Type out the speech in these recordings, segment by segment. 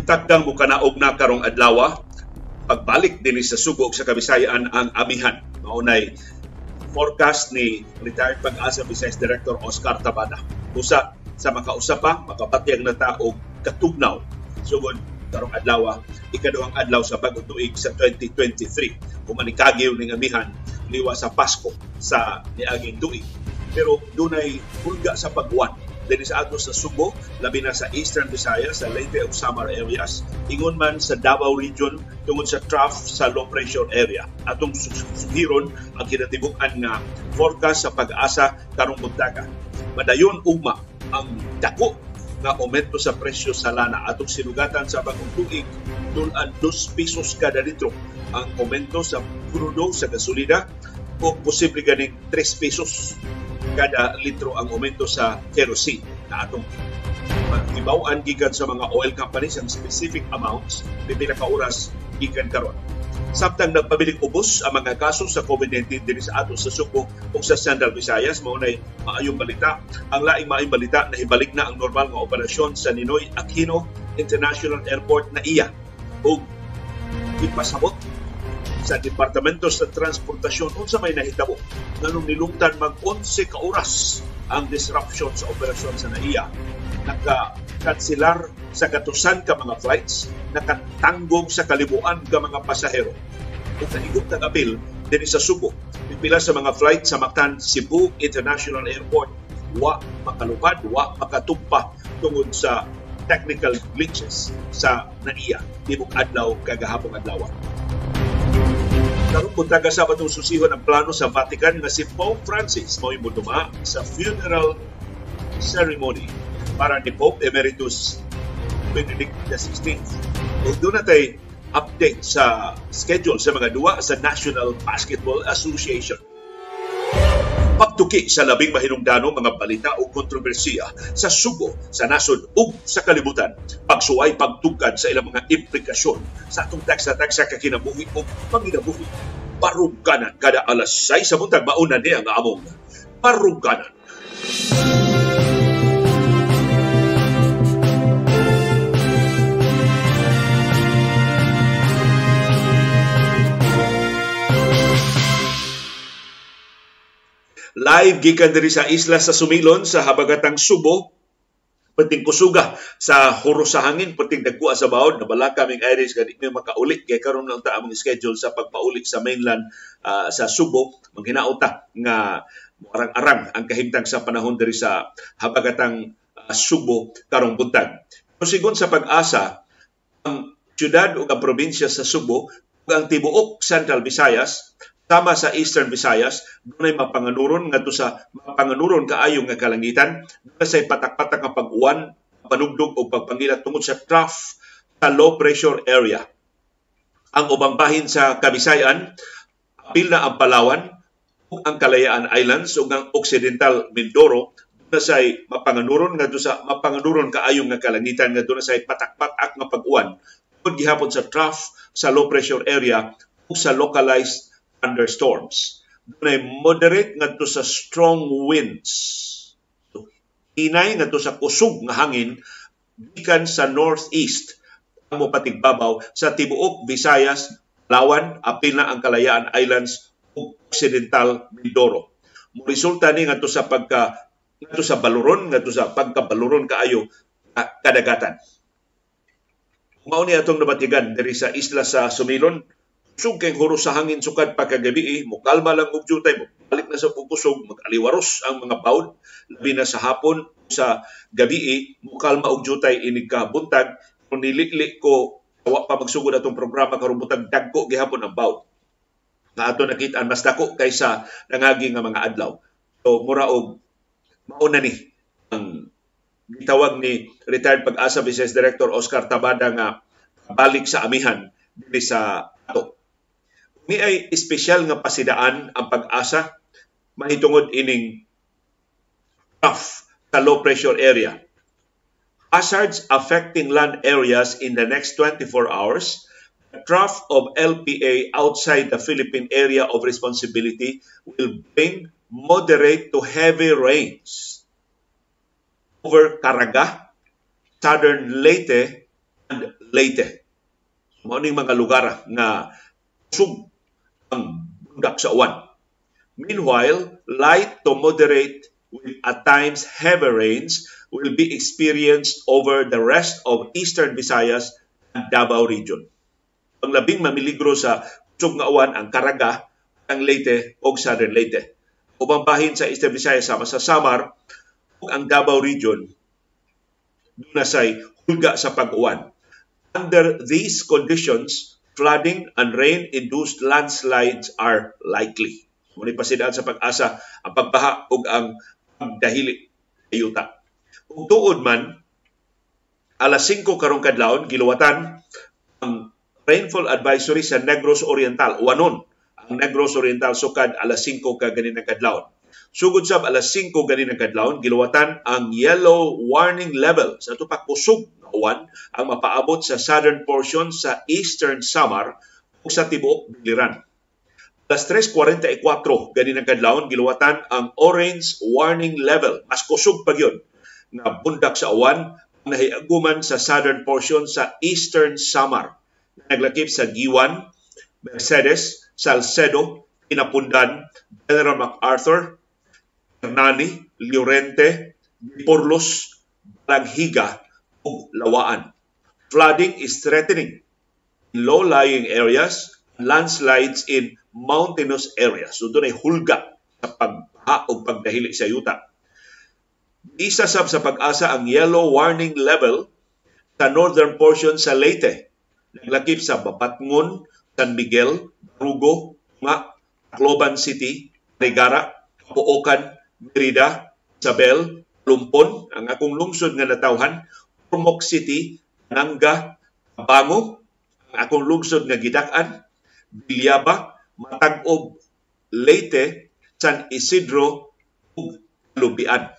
Itakdang mo kanaog na karong adlaw pagbalik din sa sugog sa Kabisayaan ang amihan. Maunay forecast ni retired pag-asa Vice Director Oscar Tabada. Usa sa makausap pa, makapatyag na ta og katugnaw sugod karong adlaw ikaduhang adlaw sa bagong tuig sa 2023 kumanikagiw ning amihan liwa sa Pasko sa niaging tuig pero dunay hulga sa pagwan dinhi sa ato sa Subo, labi na sa Eastern Visayas, sa Leyte ug Samar areas, ingon man sa Davao Region tungod sa trough sa low pressure area. Atong suhiron ang kinatibukan nga forecast sa pag-asa karong buntaga. Madayon ugma ang dako nga aumento sa presyo sa lana atong sinugatan sa bagong tuig tulan 2 pesos kada litro ang aumento sa crudo sa gasolina o posible ganing 3 pesos kada litro ang aumento sa kerosene na atong pag-ibawaan gikan sa mga oil companies ang specific amounts pipila ka oras gikan karon. Samtang nagpabiling ubos ang mga kaso sa COVID-19 din sa ato sa Subo o sa Central Visayas, mao nay maayong balita. Ang laing maayong balita na hibalik na ang normal nga operasyon sa Ninoy Aquino International Airport na iya ug ipasabot sa Departamento sa Transportasyon unsa may nahitabo nganong nilungtan mag 11 ka oras ang disruption sa operasyon sa NAIA. Naka-kansilar sa katusan ka mga flights, nakatanggong sa kalibuan ka mga pasahero. Kung nahigop ng apil, din sa Subo, pipila sa mga flight sa Mactan Cebu International Airport, wa makalupad, wa makatugpa tungod sa technical glitches sa NAIA, tibok adlaw kagahapong adlaw. Karong buntaga sa batong susihon ang plano sa Vatican nga si Pope Francis mao moduma sa funeral ceremony para ni Pope Emeritus Benedict XVI. Ug doon natay update sa schedule sa mga duwa sa National Basketball Association pagtuki sa labing mahinungdano mga balita o kontrobersiya sa sugo sa nasod ug sa kalibutan. Pagsuway pagtugkad sa ilang mga implikasyon sa atong taksa-taksa kakinabuhi o panginabuhi. Baruganan kada alas 6 sa buntag mauna niya nga among Baruganan. Live gikan diri sa isla sa Sumilon sa habagatang Subo pating kusuga sa huro sa hangin pating dagkuha sa bawod nabala kaming Irish gani may makaulit kay karon lang ta among schedule sa pagpaulit sa mainland uh, sa Subo manghinaota nga arang-arang ang kahimtang sa panahon diri sa habagatang uh, Subo karong buntag. Sigon sa pag-asa ang syudad o ang probinsya sa Subo ang tibuok Central Visayas Tama sa Eastern Visayas, dunay mapanganuron ngadto sa mapanganuron kaayo nga kalangitan, dunay say patak-patak nga pag-uwan, panugdog o pagpangilat tungod sa trough sa low pressure area. Ang ubang bahin sa Kabisayan, apil na ang Palawan, ug ang Kalayaan Islands ug ang Occidental Mindoro na say mapanganuron ngadto sa mapanganuron kaayo nga kalangitan ngadto na say patak-patak nga pag-uwan gihapon sa trough sa low pressure area ug sa localized thunderstorms. Dunay moderate ngadto sa strong winds. So, hinay ngadto sa kusog nga hangin gikan sa northeast ang mopatigbabaw sa tibuok Visayas, Lawan, apil na ang Kalayaan Islands ug Occidental Mindoro. Resulta ni ngadto sa pagka ngadto sa baluron ngadto sa pagkabaluron kaayo kadagatan. Mao ni atong nabatigan diri sa isla sa Sumilon kusog kay huro sa hangin sukad pagkagabi eh, mo kalma lang og jutay mo. Balik na sa pagkusog magaliwaros ang mga bawd labi na sa hapon sa gabi eh, mo kalma og jutay inig ka buntag kung nilikli ko wa pa magsugod atong programa karon butag dagko gihapon ang bawd nga ato nakita mas dako kaysa nangagi nga mga adlaw. So mura og mauna ni ang gitawag ni retired pag-asa Vice Director Oscar Tabada nga balik sa amihan dinhi sa ato ni ay espesyal nga pasidaan ang pag-asa mahitungod ining rough sa low pressure area. Hazards affecting land areas in the next 24 hours, the trough of LPA outside the Philippine area of responsibility will bring moderate to heavy rains over Caraga, southern Leyte, and Leyte. Mao mga lugar nga sub ang bundak sa uwan. Meanwhile, light to moderate with at times heavy rains will be experienced over the rest of eastern Visayas and Davao region. Ang labing mamiligro sa sub nga uwan ang Caraga, ang Leyte o Southern Leyte. Ubang bahin sa Eastern Visayas sama sa Samar ug ang Davao region dunasay hulga sa pag-uwan. Under these conditions, flooding and rain-induced landslides are likely. Muna pasidaan sa pag-asa ang pagbaha ug ang pagdahili ayuta. Ug tuod man, alas 5 karong kadlawon giluwatan ang rainfall advisory sa Negros Oriental, wanon ang Negros Oriental sukad alas 5 ka ganin kadlawon. Sugod sab alas 5 gani ng kadlawon giluwatan ang yellow warning level sa tupak kusog uwan ang mapaabot sa southern portion sa eastern Samar ug sa tibuok Biliran. Alas 3.44 gani ng kadlawon giluwatan ang orange warning level. Mas kusog pa gyud na bundak sa uwan nahiaguman sa southern portion sa eastern Samar. Naglakip sa Giwan, Mercedes, Salcedo, Pinapundan, General MacArthur, Hernani, Llorente, Porlos, Balaghiga ug Lawaan. Flooding is threatening in low-lying areas, landslides in mountainous areas. So doon ay hulga sa pagbaha o pagdahili sa yuta. Isa sab sa pag-asa ang yellow warning level sa northern portion sa Leyte. Naglakip sa Babatngon, San Miguel, Rugo, nga Cloban City, Negara, Puokan, Merida, Isabel, Lumpon, ang akong lungsod nga natawhan, Ormoc City, Nanga, Bango, ang akong lungsod nga Gidakan, Bilyaba, Matag-og, Leyte, San Isidro, ug Lubian.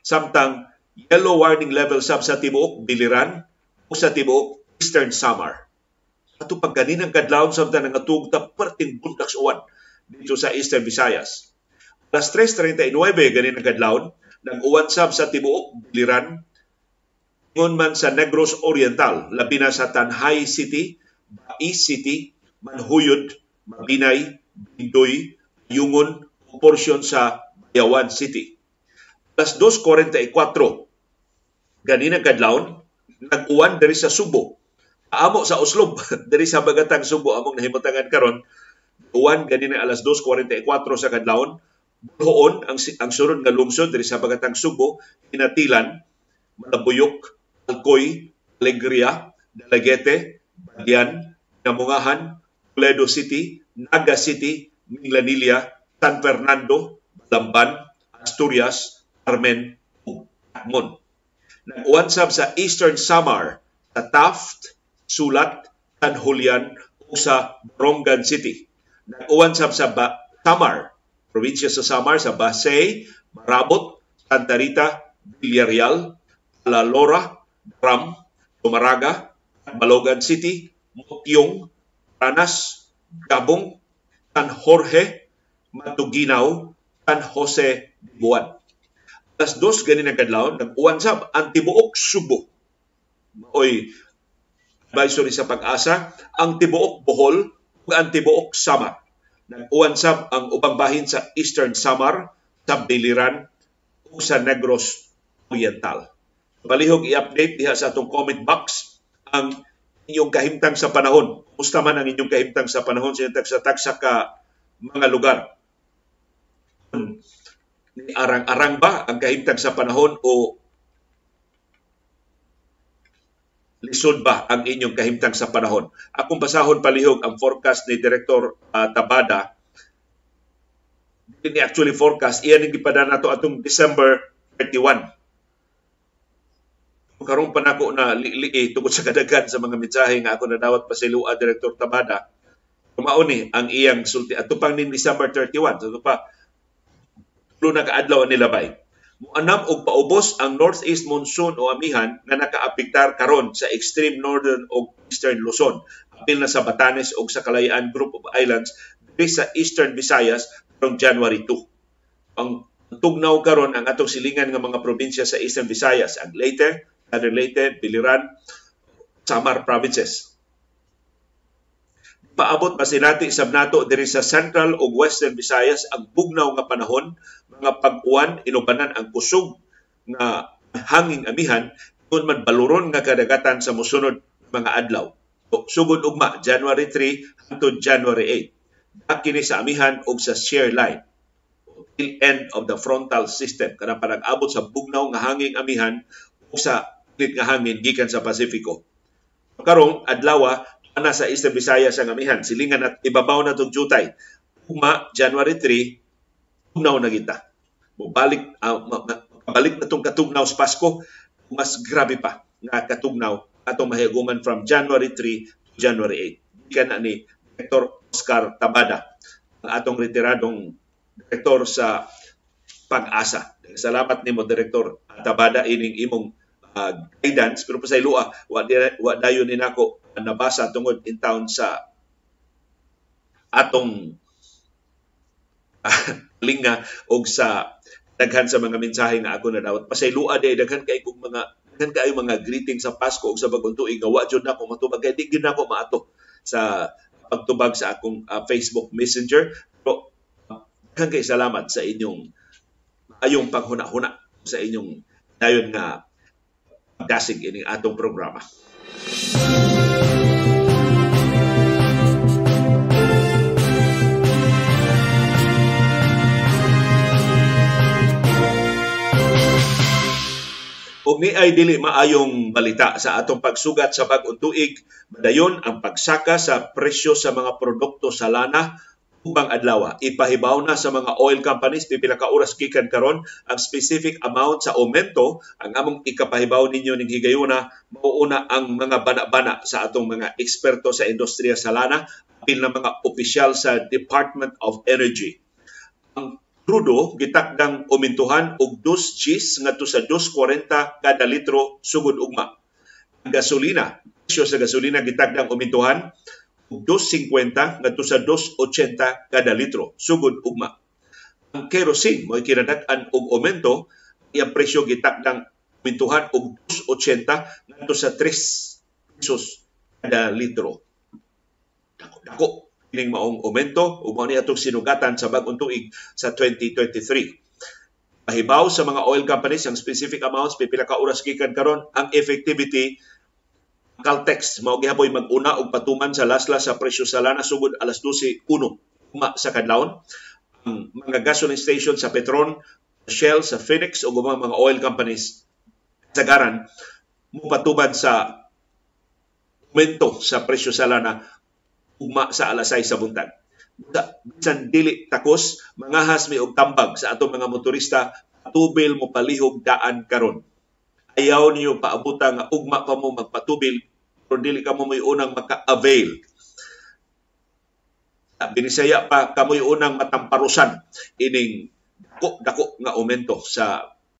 Samtang yellow warning level sab sa tibuok Biliran o sa tibuok Eastern Samar. Ato pagkaninang kadlawon samtang nangatugta perting bundak sa dito sa Eastern Visayas Alas 3.39 ganin ang kadlawon, nag-uwan sab sa tibuok Biliran, ngon man sa Negros Oriental, labi na sa Tanhay City, Bai City, Manhuyod, Mabinay, Bindoy, Yungon, o sa Bayawan City. Alas 2.44, ganin ang kadlawon, nag-uwan diri sa Subo. Amo sa Uslob, diri sa Bagatang Subo, among nahimutangan karon uwan ganin alas 2.44 sa kadlawon, Buhoon ang, ang sunod nga lungsod diri sa Bagatang Subo, Inatilan, Malabuyok, Alcoy, Alegria, Dalagete, Badian, Namungahan, Toledo City, Naga City, Minglanilla, San Fernando, Lamban, Asturias, Carmen, ug Mon. Nag-uwansab sa Eastern Samar, sa Taft, Sulat, San Julian, ug sa Borongan City. Nag-uwansab sa ba- Samar, probinsya sa Samar sa Basay, Marabot, Santa Rita, Villarreal, Alalora, Ram, Tumaraga, Balogan City, Mokyong, Ranas, Gabong, San Jorge, Matuginaw, San Jose Buwan. Alas dos ganin ang kadlawon, nag-uwansab ang tibuok Subo. Oy, advisory sa pag-asa, ang tibuok Bohol, ug ang tibuok Samar nag-uwansab ang ubang bahin sa Eastern Samar, sa Biliran, ug sa Negros Oriental. Palihog i-update diha sa atong comment box ang inyong kahimtang sa panahon. Musta man ang inyong kahimtang sa panahon sa tagsa tagsa ka mga lugar. Arang-arang ba ang kahimtang sa panahon o lisod ba ang inyong kahimtang sa panahon? Akong basahon palihog ang forecast ni Director uh, Tabada. Ini actually forecast, iyan ang gipada nato atong December 31. Karong panako na li, eh, tungkol sa kadagan sa mga mensahe nga ako nadawat pa sa Lua Director Tabada. Kumaon ni ang iyang sulti. At pang ni December 31. So pa, tulo na kaadlaw nilabay Muanam og paubos ang northeast monsoon o amihan nga nakaapektar karon sa extreme northern o eastern Luzon. Apil na sa Batanes o sa Kalayaan Group of Islands diri sa Eastern Visayas karong January 2. Ang tugnaw karon ang atong silingan nga mga probinsya sa Eastern Visayas, ang Leyte, Leyte, Biliran, Samar provinces. Paabot pa sinati sab nato diri sa Central ug Western Visayas ang bugnaw nga panahon, mga pag-uwan inubanan ang kusog nga hanging amihan kun man baluron nga kadagatan sa mosunod mga adlaw. Sugod ugma January 3 hangtod January 8. Kini sa amihan ug sa shear line till end of the frontal system kanang panag-abot sa bugnaw nga hanging amihan ug sa lit nga hangin gikan sa Pasifiko. Karong adlaw ana sa Eastern Visayas ang amihan silingan at ibabaw na tong jutay. Uma January 3 tugnaw na kita. Mubalik uh, balik na tong katugnaw sa Pasko mas grabe pa nga katugnaw atong mahigaguman from January 3 to January 8. Gikan na ni Dr. Oscar Tabada atong retiradong direktor sa pag-asa. Salamat nimo Direktor Tabada ining imong uh, guidance pero sa ilua wa, wa dayon ni nako nabasa tungod in town sa atong uh, linga og sa daghan sa mga mensahe nga ako na dawat pasaylua day daghan kay kog mga daghan kay mga greeting sa Pasko ug sa bagong tuig nga wa jud nako matubag. Kay di gyud nako maato sa pagtubag sa akong uh, Facebook Messenger. Pero uh, daghan kay salamat sa inyong ayong paghuna-huna sa inyong dayon nga dasig ining atong programa. Ug ni ay dili maayong balita sa atong pagsugat sa bag-ong tuig, madayon ang pagsaka sa presyo sa mga produkto sa lana ubang adlaw ipahibaw na sa mga oil companies pipila ka oras gikan karon ang specific amount sa aumento. Ang among ikapahibaw ninyo ning higayuna mauuna ang mga bana-bana sa atong mga eksperto sa industriya sa lana apil na mga opisyal sa Department of Energy. Ang crudo gitakdang umintuhan og 2 Gs ngadto sa 2.40 kada litro sugod ugma. Ang gasolina presyo sa gasolina gitakdang umintuhan 2.50 ngadto sa 2.80 kada litro sugod ugma. Ang kerosene mo kinadak-an og aumento iyang presyo gitakdang mintuhan og 2.80 ngadto sa 3 pesos kada litro. Dako dako kining maong aumento ug mao ni atong sinugatan sa bag-ong tuig sa 2023. Pahibaw sa mga oil companies ang specific amounts pipila ka oras gikan karon ang effectivity Caltex mao gihaboy mag-una og patuman sa laslas sa presyo sa lana sugod alas 12:01 uma sa kadlawon. Ang mga gasoline station sa Petron, Shell sa Phoenix ug mga mga oil companies sa garan mo sa aumento sa presyo sa lana ugma sa alas 6 sa buntag. Bisan dili takos, mangahas mi og tambag sa atong mga motorista, tubil mo palihog daan karon ayaw niyo paabutan nga ugma pa mo magpatubil pero dili ka mo may unang maka-avail. Binisaya pa kamoy unang matamparusan ining dako dako nga aumento sa